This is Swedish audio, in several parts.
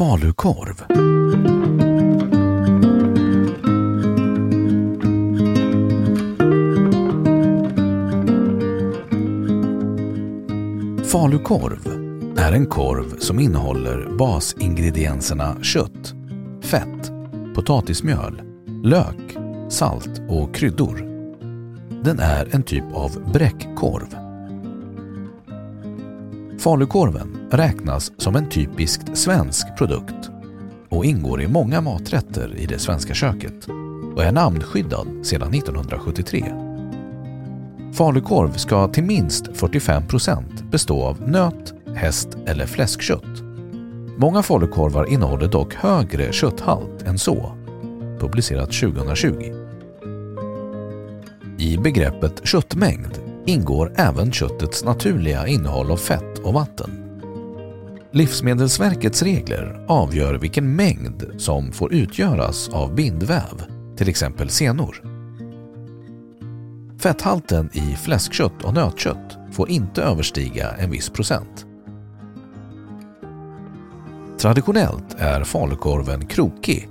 Falukorv. Falukorv är en korv som innehåller basingredienserna kött, fett, potatismjöl, lök, salt och kryddor. Den är en typ av bräckkorv. Falukorven räknas som en typiskt svensk produkt och ingår i många maträtter i det svenska köket och är namnskyddad sedan 1973. Falukorv ska till minst 45% bestå av nöt, häst eller fläskkött. Många falukorvar innehåller dock högre kötthalt än så, publicerat 2020. I begreppet köttmängd ingår även köttets naturliga innehåll av fett och vatten. Livsmedelsverkets regler avgör vilken mängd som får utgöras av bindväv, till exempel senor. Fetthalten i fläskkött och nötkött får inte överstiga en viss procent. Traditionellt är falukorven krokig.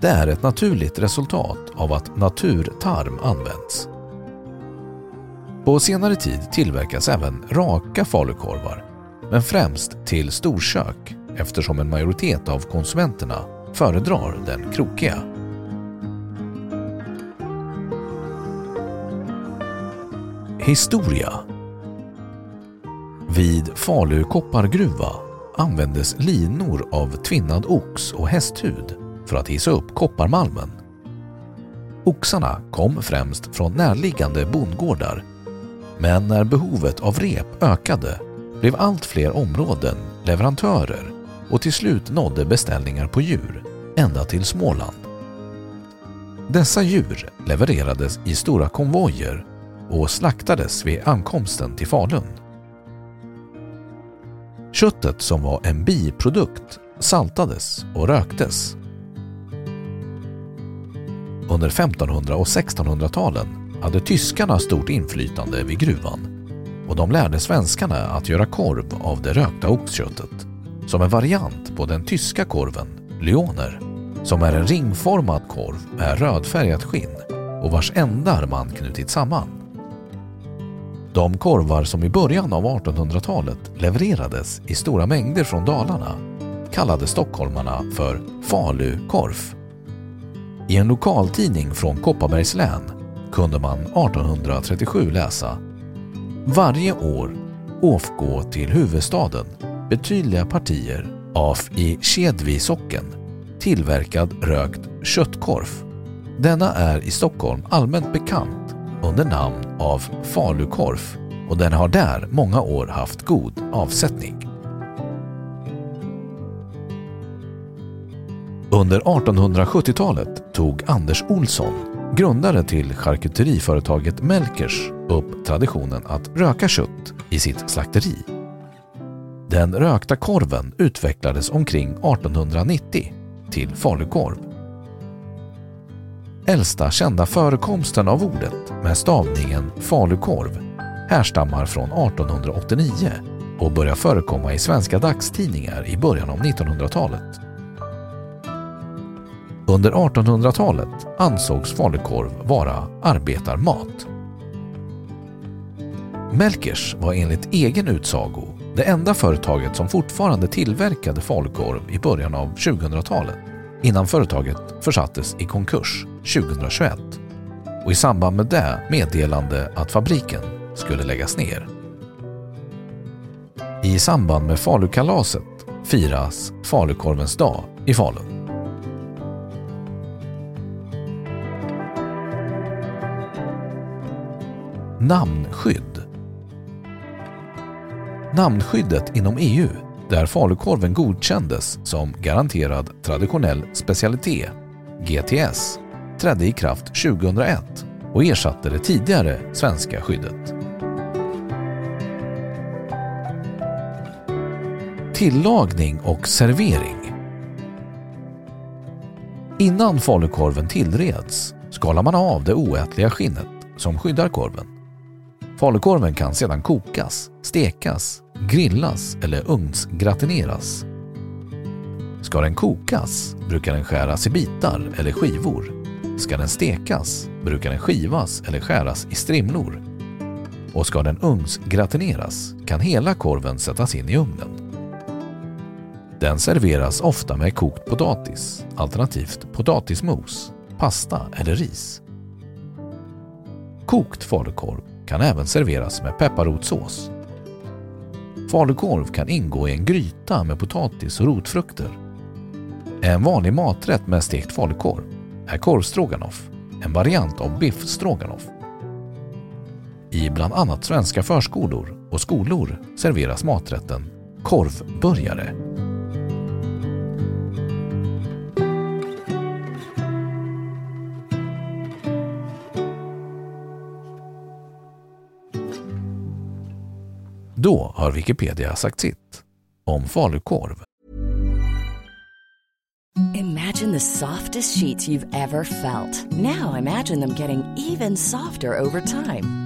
Det är ett naturligt resultat av att naturtarm används. På senare tid tillverkas även raka falukorvar, men främst till storkök eftersom en majoritet av konsumenterna föredrar den krokiga. Historia Vid Falu koppargruva användes linor av tvinnad ox och hästhud för att hissa upp kopparmalmen. Oxarna kom främst från närliggande bondgårdar men när behovet av rep ökade blev allt fler områden leverantörer och till slut nådde beställningar på djur ända till Småland. Dessa djur levererades i stora konvojer och slaktades vid ankomsten till Falun. Köttet som var en biprodukt saltades och röktes. Under 1500 och 1600-talen hade tyskarna stort inflytande vid gruvan och de lärde svenskarna att göra korv av det rökta oxköttet som en variant på den tyska korven Lyoner som är en ringformad korv med rödfärgat skinn och vars ändar man knutit samman. De korvar som i början av 1800-talet levererades i stora mängder från Dalarna kallade stockholmarna för falukorv. I en lokaltidning från Kopparbergs län kunde man 1837 läsa varje år åfgå till huvudstaden betydliga partier av i Kedvisocken tillverkad rökt köttkorv. Denna är i Stockholm allmänt bekant under namn av falukorv och den har där många år haft god avsättning. Under 1870-talet tog Anders Olsson, grundare till charkuteriföretaget Melkers, upp traditionen att röka kött i sitt slakteri. Den rökta korven utvecklades omkring 1890 till falukorv. Äldsta kända förekomsten av ordet med stavningen falukorv härstammar från 1889 och börjar förekomma i svenska dagstidningar i början av 1900-talet. Under 1800-talet ansågs falukorv vara arbetarmat. Melkers var enligt egen utsago det enda företaget som fortfarande tillverkade falukorv i början av 2000-talet innan företaget försattes i konkurs 2021 och i samband med det meddelande att fabriken skulle läggas ner. I samband med Falukalaset firas falukorvens dag i Falun. Namnskydd Namnskyddet inom EU, där falukorven godkändes som garanterad traditionell specialitet, GTS, trädde i kraft 2001 och ersatte det tidigare svenska skyddet. Tillagning och servering Innan falukorven tillreds skalar man av det oätliga skinnet som skyddar korven. Falukorven kan sedan kokas, stekas, grillas eller ugnsgratineras. Ska den kokas brukar den skäras i bitar eller skivor. Ska den stekas brukar den skivas eller skäras i strimlor. Och ska den ugnsgratineras kan hela korven sättas in i ugnen. Den serveras ofta med kokt potatis, alternativt potatismos, pasta eller ris. Kokt falukorv kan även serveras med pepparrotssås. Falukorv kan ingå i en gryta med potatis och rotfrukter. En vanlig maträtt med stekt falukorv är korvstroganoff, en variant av biffstroganoff. I bland annat svenska förskolor och skolor serveras maträtten korvburgare. Då har Wikipedia sagt sitt om falukorv. Imagine the softest sheets you've ever felt. Now imagine them getting even softer over time.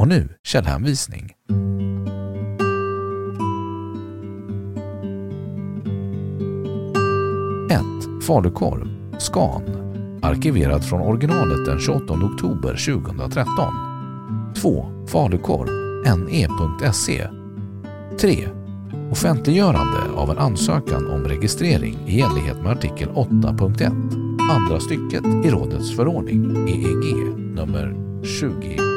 Och nu källhänvisning. 1. Falukorv, Scan. Arkiverat från originalet den 28 oktober 2013. 2. Falukorv, ne.se. 3. Offentliggörande av en ansökan om registrering i enlighet med artikel 8.1 andra stycket i rådets förordning EEG nummer 20.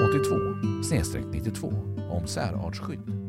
2082-92 om särartsskydd.